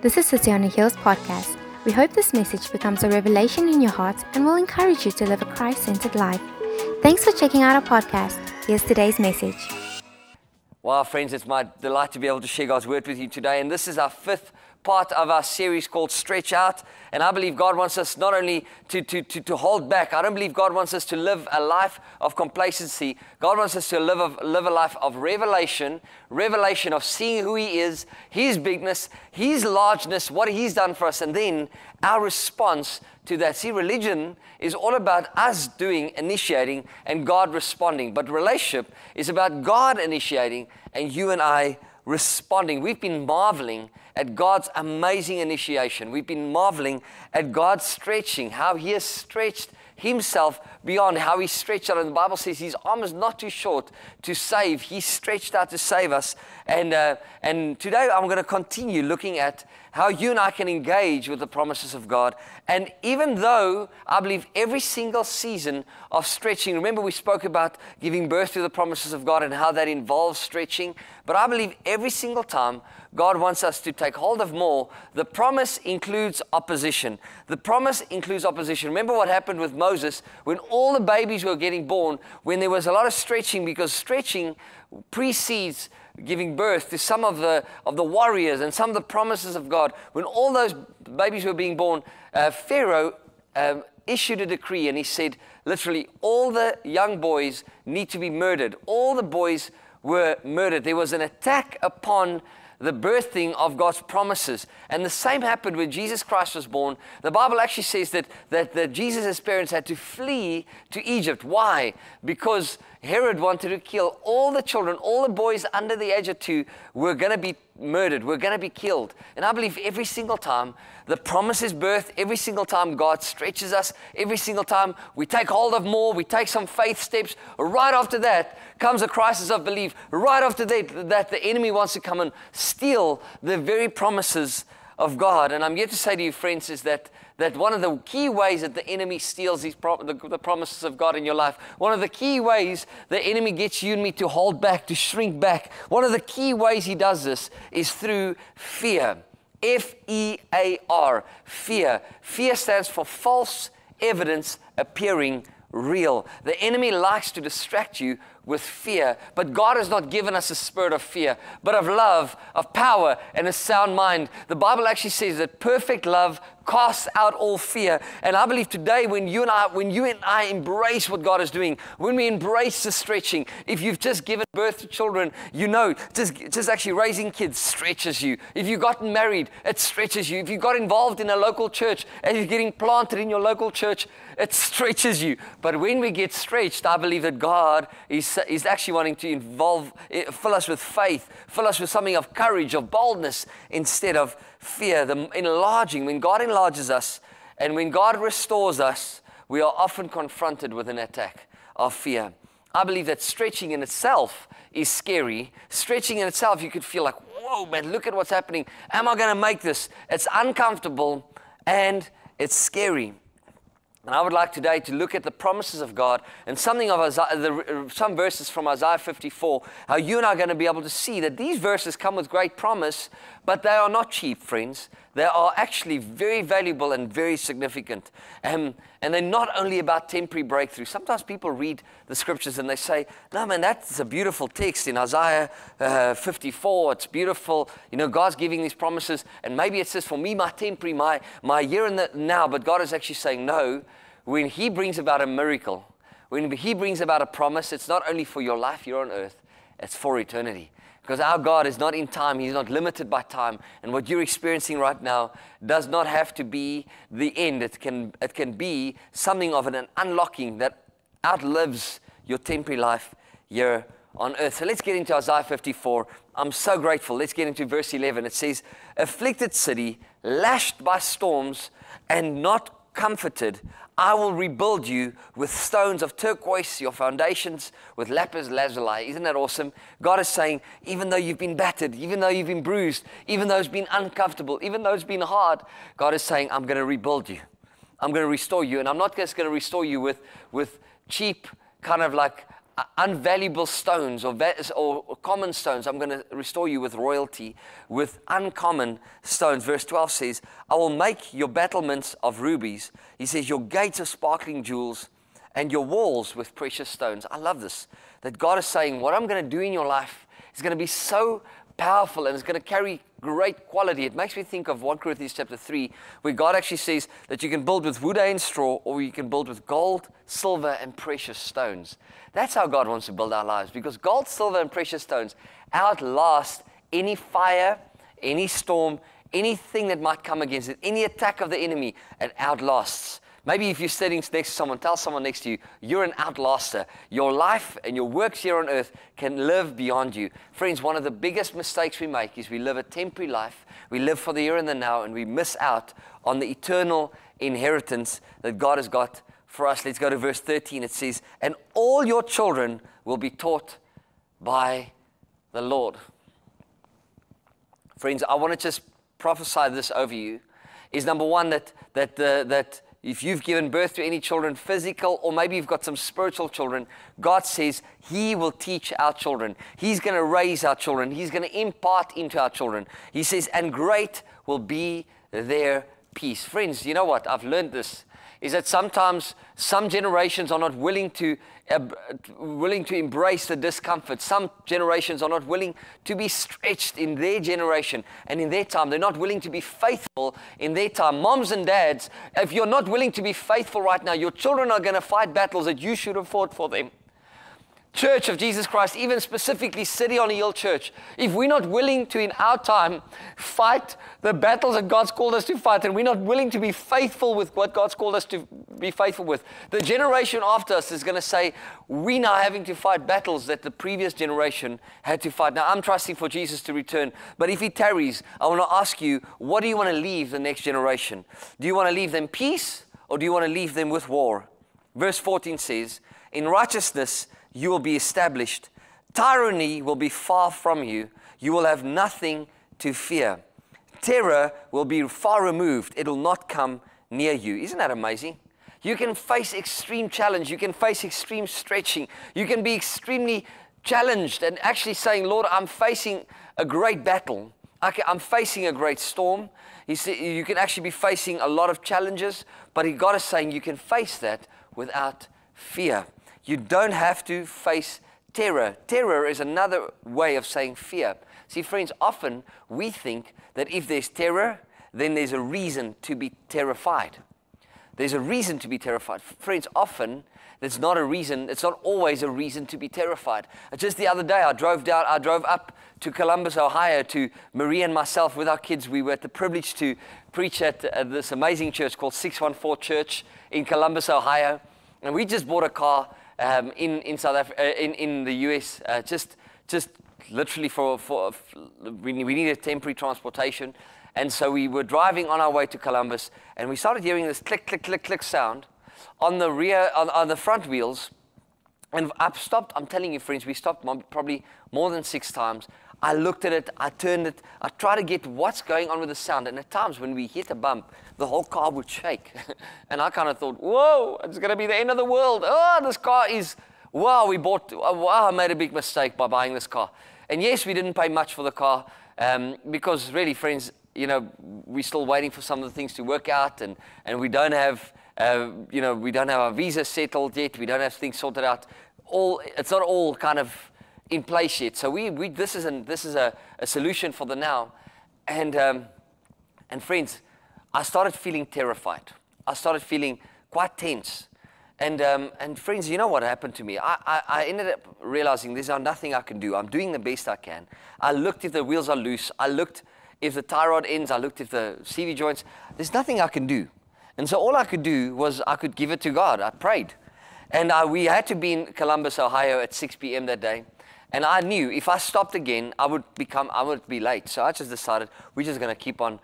This is City on a Hill's podcast. We hope this message becomes a revelation in your heart and will encourage you to live a Christ centered life. Thanks for checking out our podcast. Here's today's message. Well, friends, it's my delight to be able to share God's word with you today. And this is our fifth part of our series called Stretch Out. And I believe God wants us not only to, to, to, to, hold back, I don't believe God wants us to live a life of complacency. God wants us to live a, live a life of revelation, revelation of seeing who He is, His bigness, His largeness, what He's done for us, and then our response to that. See, religion is all about us doing, initiating, and God responding. But relationship is about God initiating and you and I responding. We've been marveling at God's amazing initiation. We've been marveling at God's stretching, how He has stretched Himself beyond how He stretched out. And the Bible says His arm is not too short to save, He stretched out to save us. And, uh, and today I'm going to continue looking at how you and I can engage with the promises of God. And even though I believe every single season of stretching, remember we spoke about giving birth to the promises of God and how that involves stretching, but I believe every single time God wants us to take hold of more, the promise includes opposition. The promise includes opposition. Remember what happened with Moses when all the babies were getting born, when there was a lot of stretching, because stretching precedes giving birth to some of the, of the warriors and some of the promises of God. When all those babies were being born, uh, Pharaoh um, issued a decree and he said, literally, all the young boys need to be murdered. All the boys were murdered. There was an attack upon the birthing of God's promises. And the same happened when Jesus Christ was born. The Bible actually says that, that, that Jesus' parents had to flee to Egypt. Why? Because Herod wanted to kill all the children, all the boys under the age of two were going to be murdered, were going to be killed. And I believe every single time the promise is birthed, every single time God stretches us, every single time we take hold of more, we take some faith steps, right after that comes a crisis of belief. Right after that, that the enemy wants to come and steal the very promises of God. And I'm here to say to you, friends, is that that one of the key ways that the enemy steals these pro- the, the promises of God in your life, one of the key ways the enemy gets you and me to hold back, to shrink back, one of the key ways he does this is through fear. F E A R, fear. Fear stands for false evidence appearing real. The enemy likes to distract you with fear. But God has not given us a spirit of fear, but of love, of power, and a sound mind. The Bible actually says that perfect love casts out all fear. And I believe today, when you and I, when you and I embrace what God is doing, when we embrace the stretching, if you've just given birth to children, you know, just, just actually raising kids stretches you. If you've gotten married, it stretches you. If you got involved in a local church and you're getting planted in your local church, it stretches you. But when we get stretched, I believe that God is is actually wanting to involve, eh, fill us with faith, fill us with something of courage, of boldness, instead of fear. The enlarging, when God enlarges us and when God restores us, we are often confronted with an attack of fear. I believe that stretching in itself is scary. Stretching in itself, you could feel like, whoa, man, look at what's happening. Am I going to make this? It's uncomfortable and it's scary. And I would like today to look at the promises of God and something of Isaiah, the, uh, some verses from Isaiah 54, how you and I are going to be able to see that these verses come with great promise, but they are not cheap, friends. They are actually very valuable and very significant. Um, and they're not only about temporary breakthrough. Sometimes people read the scriptures and they say, no, man, that's a beautiful text in Isaiah uh, 54. It's beautiful. You know, God's giving these promises. And maybe it says, for me, my temporary, my, my year the now. But God is actually saying, no, when He brings about a miracle, when He brings about a promise, it's not only for your life here on earth, it's for eternity. Because our God is not in time, He's not limited by time. And what you're experiencing right now does not have to be the end. It can, it can be something of an unlocking that outlives your temporary life here on earth. So let's get into Isaiah 54. I'm so grateful. Let's get into verse 11. It says, Afflicted city, lashed by storms, and not comforted. I will rebuild you with stones of turquoise, your foundations with lapis lazuli. Isn't that awesome? God is saying, even though you've been battered, even though you've been bruised, even though it's been uncomfortable, even though it's been hard, God is saying, I'm going to rebuild you. I'm going to restore you. And I'm not just going to restore you with, with cheap, kind of like unvaluable stones or, or common stones. I'm going to restore you with royalty, with uncommon stones. Verse 12 says, I will make your battlements of rubies. He says, Your gates of sparkling jewels and your walls with precious stones. I love this. That God is saying, What I'm going to do in your life is going to be so powerful and it's going to carry great quality. It makes me think of 1 Corinthians chapter 3, where God actually says that you can build with wood and straw, or you can build with gold, silver, and precious stones. That's how God wants to build our lives, because gold, silver, and precious stones outlast any fire, any storm, anything that might come against it, any attack of the enemy, it outlasts. Maybe if you're sitting next to someone, tell someone next to you, you're an outlaster. Your life and your works here on earth can live beyond you. Friends, one of the biggest mistakes we make is we live a temporary life. We live for the here and the now, and we miss out on the eternal inheritance that God has got for us. Let's go to verse 13. It says, And all your children will be taught by the Lord. Friends, I want to just prophesy this over you. Is number one that that the, that if you've given birth to any children, physical, or maybe you've got some spiritual children, God says He will teach our children. He's going to raise our children. He's going to impart into our children. He says, and great will be their peace. Friends, you know what? I've learned this is that sometimes some generations are not willing to uh, willing to embrace the discomfort. Some generations are not willing to be stretched in their generation and in their time. They're not willing to be faithful in their time. Moms and dads, if you're not willing to be faithful right now, your children are going to fight battles that you should have fought for them. Church of Jesus Christ, even specifically City on a Hill Church, if we're not willing to, in our time, fight the battles that God's called us to fight, and we're not willing to be faithful with what God's called us to be faithful with, the generation after us is going to say, We're now having to fight battles that the previous generation had to fight. Now, I'm trusting for Jesus to return, but if He tarries, I want to ask you, what do you want to leave the next generation? Do you want to leave them peace, or do you want to leave them with war? Verse 14 says, In righteousness, you will be established. Tyranny will be far from you. You will have nothing to fear. Terror will be far removed. It will not come near you. Isn't that amazing? You can face extreme challenge. You can face extreme stretching. You can be extremely challenged and actually saying, Lord, I'm facing a great battle. I'm facing a great storm. You can actually be facing a lot of challenges, but God is saying you can face that without fear. You don't have to face terror. Terror is another way of saying fear. See, friends, often we think that if there's terror, then there's a reason to be terrified. There's a reason to be terrified. Friends, often there's not a reason, it's not always a reason to be terrified. Just the other day, I drove down, I drove up to Columbus, Ohio to Marie and myself with our kids. We were at the privilege to preach at uh, this amazing church called 614 Church in Columbus, Ohio. And we just bought a car um, in, in, South Af- uh, in, in the US, uh, just, just literally for, for, we, we needed temporary transportation. And so we were driving on our way to Columbus, and we started hearing this click, click, click, click sound on the rear, on, on the front wheels. And I've stopped, I'm telling you, friends, we stopped probably more than six times. I looked at it, I turned it, I tried to get what's going on with the sound. And at times when we hit a bump, the whole car would shake. and I kind of thought, whoa, it's going to be the end of the world. Oh, this car is, wow, we bought, wow, I made a big mistake by buying this car. And yes, we didn't pay much for the car um, because really, friends, you know, we're still waiting for some of the things to work out and, and we don't have, uh, you know, we don't have our visa settled yet. We don't have things sorted out. All, it's not all kind of in place yet. So we, we this is, an, this is a, a solution for the now. And, um, and friends, I started feeling terrified. I started feeling quite tense. And, um, and friends, you know what happened to me? I, I, I, ended up realizing there's nothing I can do. I'm doing the best I can. I looked if the wheels are loose. I looked if the tie rod ends. I looked if the CV joints. There's nothing I can do. And so all I could do was I could give it to God. I prayed. And I, we had to be in Columbus, Ohio at 6 p.m. that day. And I knew if I stopped again, I would become, I would be late. So I just decided we're just going to keep on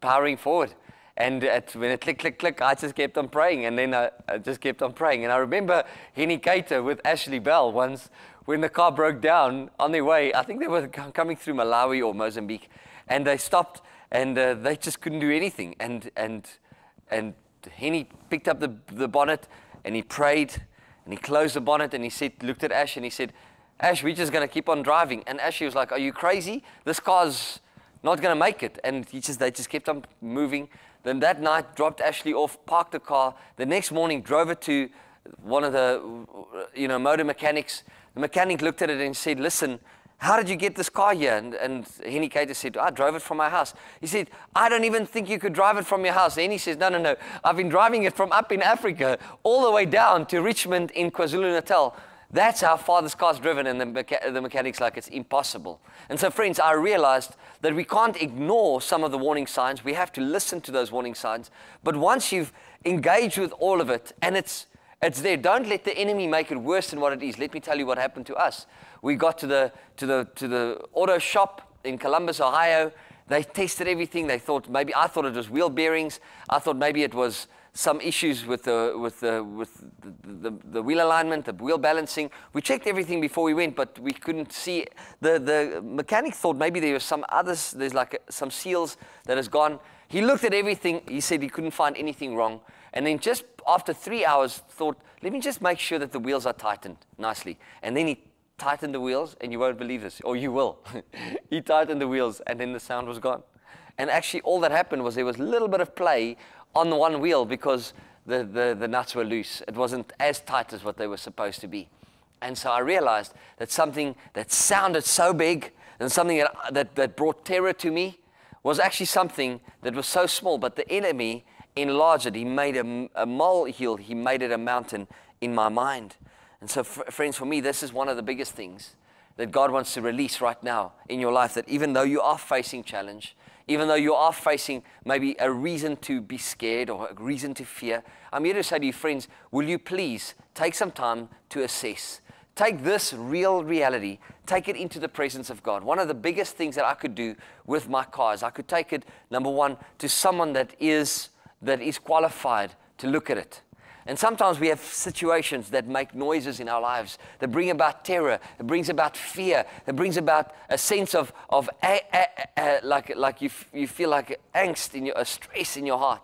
powering forward. And at, when it click, click, click, I just kept on praying. And then I, I just kept on praying. And I remember Henny Cater with Ashley Bell once when the car broke down on their way. I think they were coming through Malawi or Mozambique. And they stopped and uh, they just couldn't do anything. And, and, and Henny picked up the, the bonnet and he prayed And he closed the bonnet and he said, looked at Ash and he said, Ash, we're just going to keep on driving. And Ashley was like, Are you crazy? This car's not going to make it. And he just, they just kept on moving. Then that night, dropped Ashley off, parked the car. The next morning, drove it to one of the, you know, motor mechanics. The mechanic looked at it and said, Listen, how did you get this car here? And, and Henny Cater said, I drove it from my house. He said, I don't even think you could drive it from your house. And he says, No, no, no. I've been driving it from up in Africa all the way down to Richmond in KwaZulu Natal. That's how far this car's driven, and the, mecha- the mechanic's like, it's impossible. And so, friends, I realized that we can't ignore some of the warning signs. We have to listen to those warning signs. But once you've engaged with all of it, and it's, it's there, don't let the enemy make it worse than what it is. Let me tell you what happened to us. We got to the, to the, to the auto shop in Columbus, Ohio. They tested everything. They thought maybe, I thought it was wheel bearings. I thought maybe it was some issues with the, with the, with the, the, the, wheel alignment, the wheel balancing. We checked everything before we went, but we couldn't see. The, the mechanic thought maybe there were some others, there's like some seals that has gone. He looked at everything. He said he couldn't find anything wrong. And then just after three hours, thought, let me just make sure that the wheels are tightened nicely. And then he tightened the wheels, and you won't believe this, or you will. he tightened the wheels, and then the sound was gone. And actually, all that happened was there was a little bit of play on the one wheel because the, the, the nuts were loose. It wasn't as tight as what they were supposed to be. And so I realized that something that sounded so big and something that, that, that brought terror to me was actually something that was so small, but the enemy enlarged it. He made a, a molehill, he made it a mountain in my mind. And so, friends, for me, this is one of the biggest things that God wants to release right now in your life. That even though you are facing challenge, even though you are facing maybe a reason to be scared or a reason to fear, I'm here to say to you, friends, will you please take some time to assess? Take this real reality, take it into the presence of God. One of the biggest things that I could do with my car is I could take it, number one, to someone that is, that is qualified to look at it. And sometimes we have situations that make noises in our lives that bring about terror, that brings about fear, that brings about a sense of, of a, a, a, like, like you, f- you feel like angst, in your, a stress in your heart.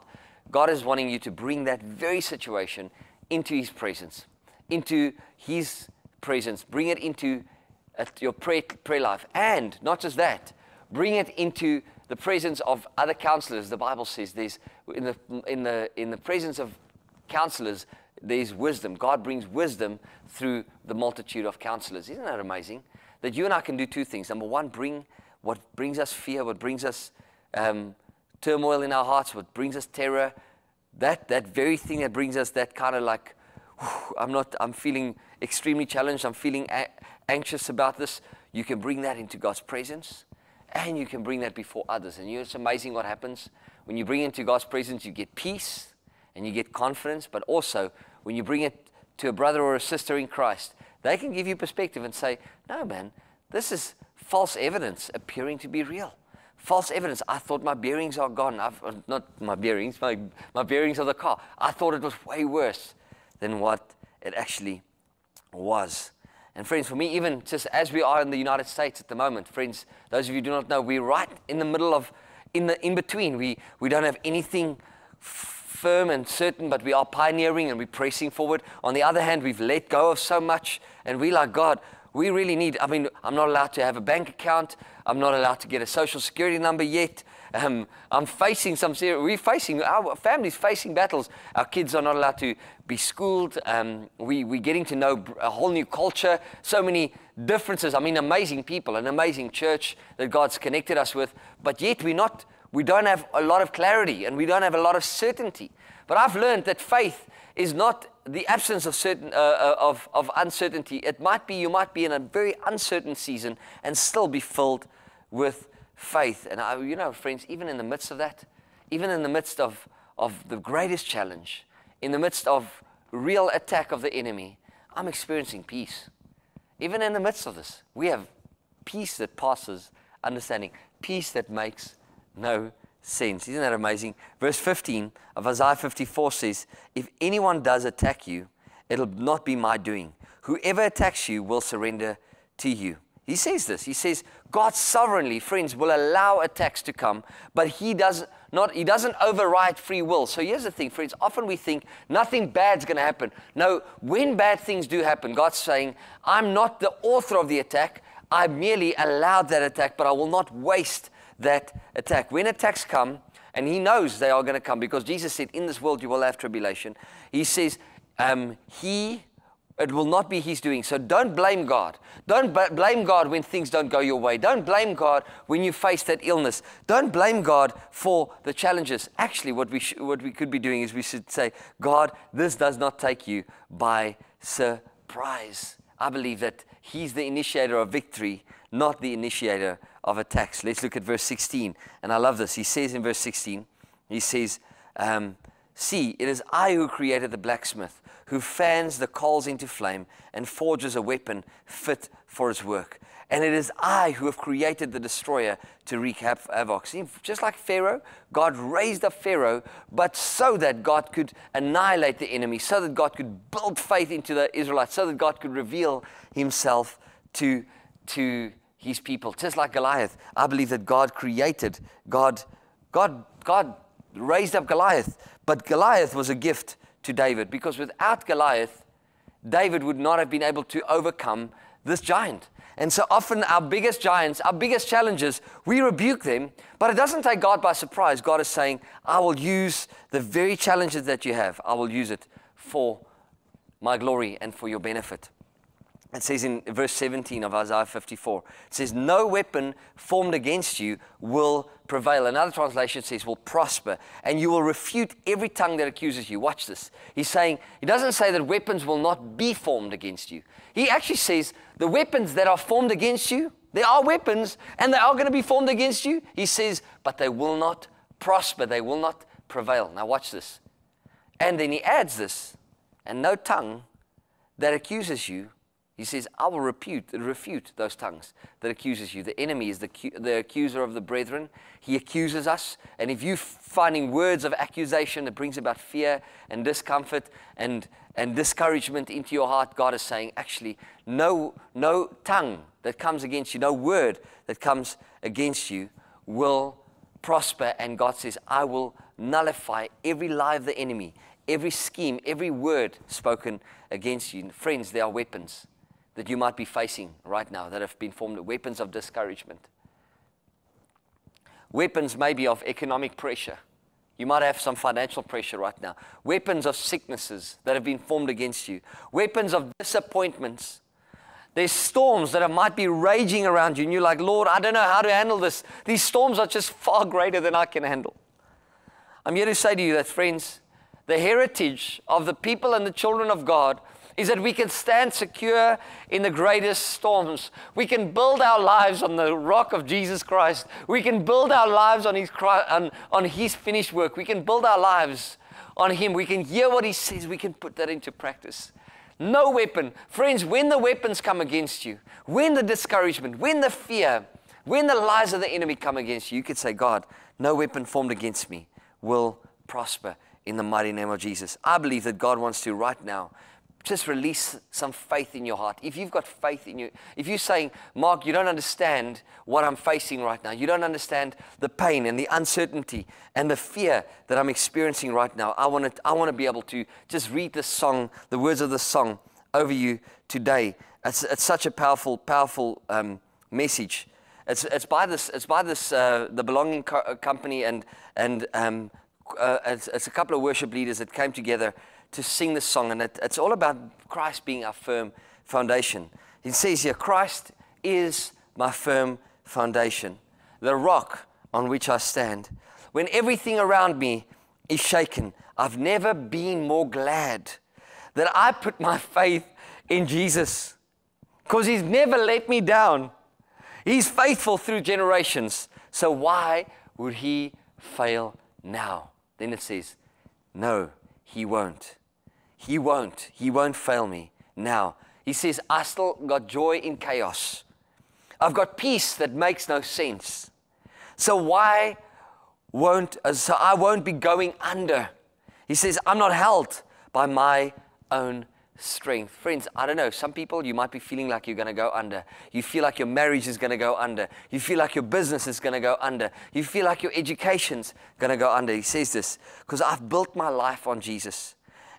God is wanting you to bring that very situation into His presence, into His presence. Bring it into uh, your prayer, prayer life. And not just that, bring it into the presence of other counselors. The Bible says there's in the, in the, in the presence of counselors, there's wisdom. God brings wisdom through the multitude of counselors. Isn't that amazing? That you and I can do two things. Number one, bring what brings us fear, what brings us um, turmoil in our hearts, what brings us terror. That, that very thing that brings us that kind of like, I'm not, I'm feeling extremely challenged, I'm feeling a- anxious about this. You can bring that into God's presence and you can bring that before others. And you know, it's amazing what happens. When you bring into God's presence, you get peace and you get confidence, but also when you bring it to a brother or a sister in Christ, they can give you perspective and say, no, man, this is false evidence appearing to be real. False evidence. I thought my bearings are gone. I've, uh, not my bearings, my, my bearings of the car. I thought it was way worse than what it actually was. And friends, for me, even just as we are in the United States at the moment, friends, those of you do not know, we're right in the middle of, in the in between. We, we don't have anything firm and certain, but we are pioneering and we're pressing forward. On the other hand, we've let go of so much, and we like God. We really need. I mean, I'm not allowed to have a bank account. I'm not allowed to get a social security number yet. Um, I'm facing some serious. We're facing our families facing battles. Our kids are not allowed to be schooled. Um, we we're getting to know a whole new culture. So many differences. I mean, amazing people, an amazing church that God's connected us with. But yet we're not we don't have a lot of clarity and we don't have a lot of certainty. But I've learned that faith is not the absence of, certain, uh, uh, of, of uncertainty. It might be you might be in a very uncertain season and still be filled with faith. And I, you know, friends, even in the midst of that, even in the midst of, of the greatest challenge, in the midst of real attack of the enemy, I'm experiencing peace. Even in the midst of this, we have peace that passes understanding, peace that makes no sense. Isn't that amazing? Verse 15 of Isaiah 54 says, If anyone does attack you, it'll not be my doing. Whoever attacks you will surrender to you. He says this. He says, God sovereignly, friends, will allow attacks to come, but He does not he doesn't override free will. So here's the thing, friends. Often we think nothing bad's going to happen. No, when bad things do happen, God's saying, I'm not the author of the attack. I merely allowed that attack, but I will not waste that attack. When attacks come, and he knows they are going to come because Jesus said, In this world you will have tribulation. He says, um, He it will not be His doing. So don't blame God. Don't b- blame God when things don't go your way. Don't blame God when you face that illness. Don't blame God for the challenges. Actually, what we, sh- what we could be doing is we should say, God, this does not take you by surprise. I believe that He's the initiator of victory, not the initiator of a attacks. Let's look at verse 16. And I love this. He says in verse 16, He says, um, See, it is I who created the blacksmith who fans the coals into flame and forges a weapon fit for his work. And it is I who have created the destroyer to wreak havoc. See, just like Pharaoh, God raised up Pharaoh, but so that God could annihilate the enemy, so that God could build faith into the Israelites, so that God could reveal himself to, to his people. Just like Goliath, I believe that God created, God, God, God raised up Goliath, but Goliath was a gift to David because without Goliath, David would not have been able to overcome this giant. And so often, our biggest giants, our biggest challenges, we rebuke them, but it doesn't take God by surprise. God is saying, I will use the very challenges that you have, I will use it for my glory and for your benefit. It says in verse 17 of Isaiah 54, it says, No weapon formed against you will prevail. Another translation says, will prosper, and you will refute every tongue that accuses you. Watch this. He's saying, He doesn't say that weapons will not be formed against you. He actually says, The weapons that are formed against you, they are weapons, and they are going to be formed against you. He says, But they will not prosper, they will not prevail. Now, watch this. And then he adds this, and no tongue that accuses you he says, I will refute, refute those tongues that accuses you. The enemy is the, the accuser of the brethren. He accuses us. And if you're finding words of accusation that brings about fear and discomfort and, and discouragement into your heart, God is saying, actually, no, no tongue that comes against you, no word that comes against you will prosper. And God says, I will nullify every lie of the enemy, every scheme, every word spoken against you. Friends, they are weapons that you might be facing right now that have been formed weapons of discouragement. Weapons maybe of economic pressure. You might have some financial pressure right now. Weapons of sicknesses that have been formed against you. Weapons of disappointments. There's storms that might be raging around you, and you're like, Lord, I don't know how to handle this. These storms are just far greater than I can handle. I'm here to say to you that, friends, the heritage of the people and the children of God is that we can stand secure in the greatest storms. We can build our lives on the rock of Jesus Christ. We can build our lives on His, on, on his finished work. We can build our lives on Him. We can hear what He says. We can put that into practice. No weapon. Friends, when the weapons come against you, when the discouragement, when the fear, when the lies of the enemy come against you, you could say, God, no weapon formed against me will prosper in the mighty name of Jesus. I believe that God wants to right now just release some faith in your heart. If you've got faith in you, if you're saying, Mark, you don't understand what I'm facing right now, you don't understand the pain and the uncertainty and the fear that I'm experiencing right now, I want to, I want to be able to just read this song, the words of the song over you today. It's, it's such a powerful, powerful um, message. It's, it's by this, it's by this uh, the Belonging Co- uh, Company, and, and um, uh, it's, it's a couple of worship leaders that came together to sing this song, and it, it's all about Christ being our firm foundation. He says here, Christ is my firm foundation, the rock on which I stand. When everything around me is shaken, I've never been more glad that I put my faith in Jesus because He's never let me down. He's faithful through generations. So why would He fail now? Then it says, No, He won't. He won't. He won't fail me. Now, he says, I still got joy in chaos. I've got peace that makes no sense. So why won't, uh, so I won't be going under. He says, I'm not held by my own strength. Friends, I don't know. Some people, you might be feeling like you're going to go under. You feel like your marriage is going to go under. You feel like your business is going to go under. You feel like your education's going to go under. He says this because I've built my life on Jesus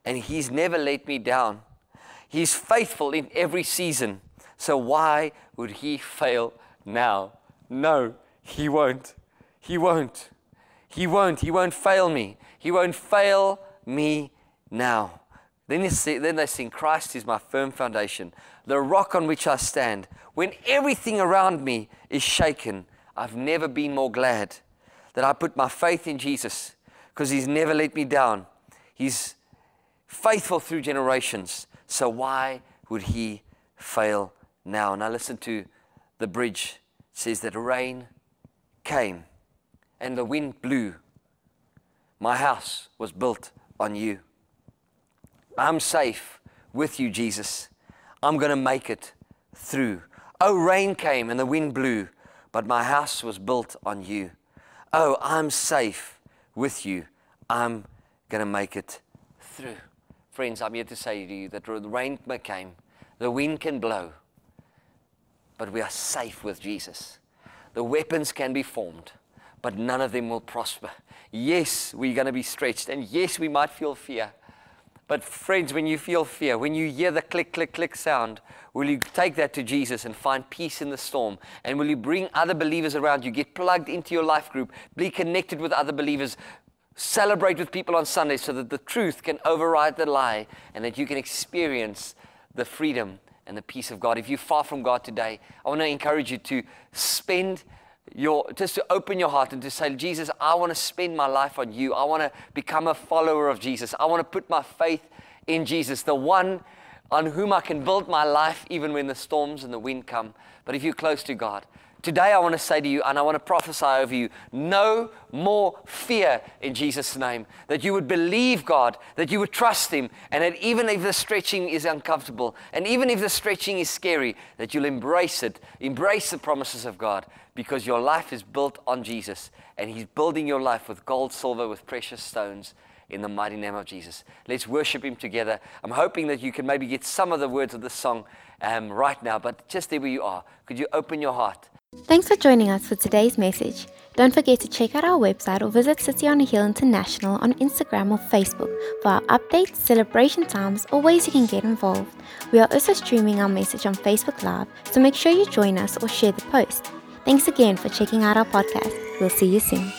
and He's never let me down. He's faithful in every season. So why would He fail now? No, He won't. He won't. He won't. He won't fail me. He won't fail me now. Then, see, then they sing, Christ is my firm foundation, the rock on which I stand. When everything around me is shaken, I've never been more glad that I put my faith in Jesus because He's never let me down. He's faithful through generations. So why would He fail now? Now listen to the bridge. It says that rain came and the wind blew. My house was built on you. I'm safe with you, Jesus. I'm going to make it through. Oh, rain came and the wind blew, but my house was built on you. Oh, I'm safe with you. I'm going to make it through. Friends, I'm here to say to you that the rain came, the wind can blow, but we are safe with Jesus. The weapons can be formed, but none of them will prosper. Yes, we're going to be stretched, and yes, we might feel fear. But, friends, when you feel fear, when you hear the click, click, click sound, will you take that to Jesus and find peace in the storm? And will you bring other believers around you? Get plugged into your life group, be connected with other believers, celebrate with people on Sunday so that the truth can override the lie and that you can experience the freedom and the peace of God. If you're far from God today, I want to encourage you to spend your, just to open your heart and to say, Jesus, I want to spend my life on you. I want to become a follower of Jesus. I want to put my faith in Jesus, the one on whom I can build my life even when the storms and the wind come. But if you're close to God, Today, I want to say to you, and I want to prophesy over you no more fear in Jesus' name. That you would believe God, that you would trust Him, and that even if the stretching is uncomfortable, and even if the stretching is scary, that you'll embrace it, embrace the promises of God, because your life is built on Jesus, and He's building your life with gold, silver, with precious stones in the mighty name of Jesus. Let's worship Him together. I'm hoping that you can maybe get some of the words of this song um, right now, but just there where you are, could you open your heart? Thanks for joining us for today's message. Don't forget to check out our website or visit City on a Hill International on Instagram or Facebook for our updates, celebration times, or ways you can get involved. We are also streaming our message on Facebook Live, so make sure you join us or share the post. Thanks again for checking out our podcast. We'll see you soon.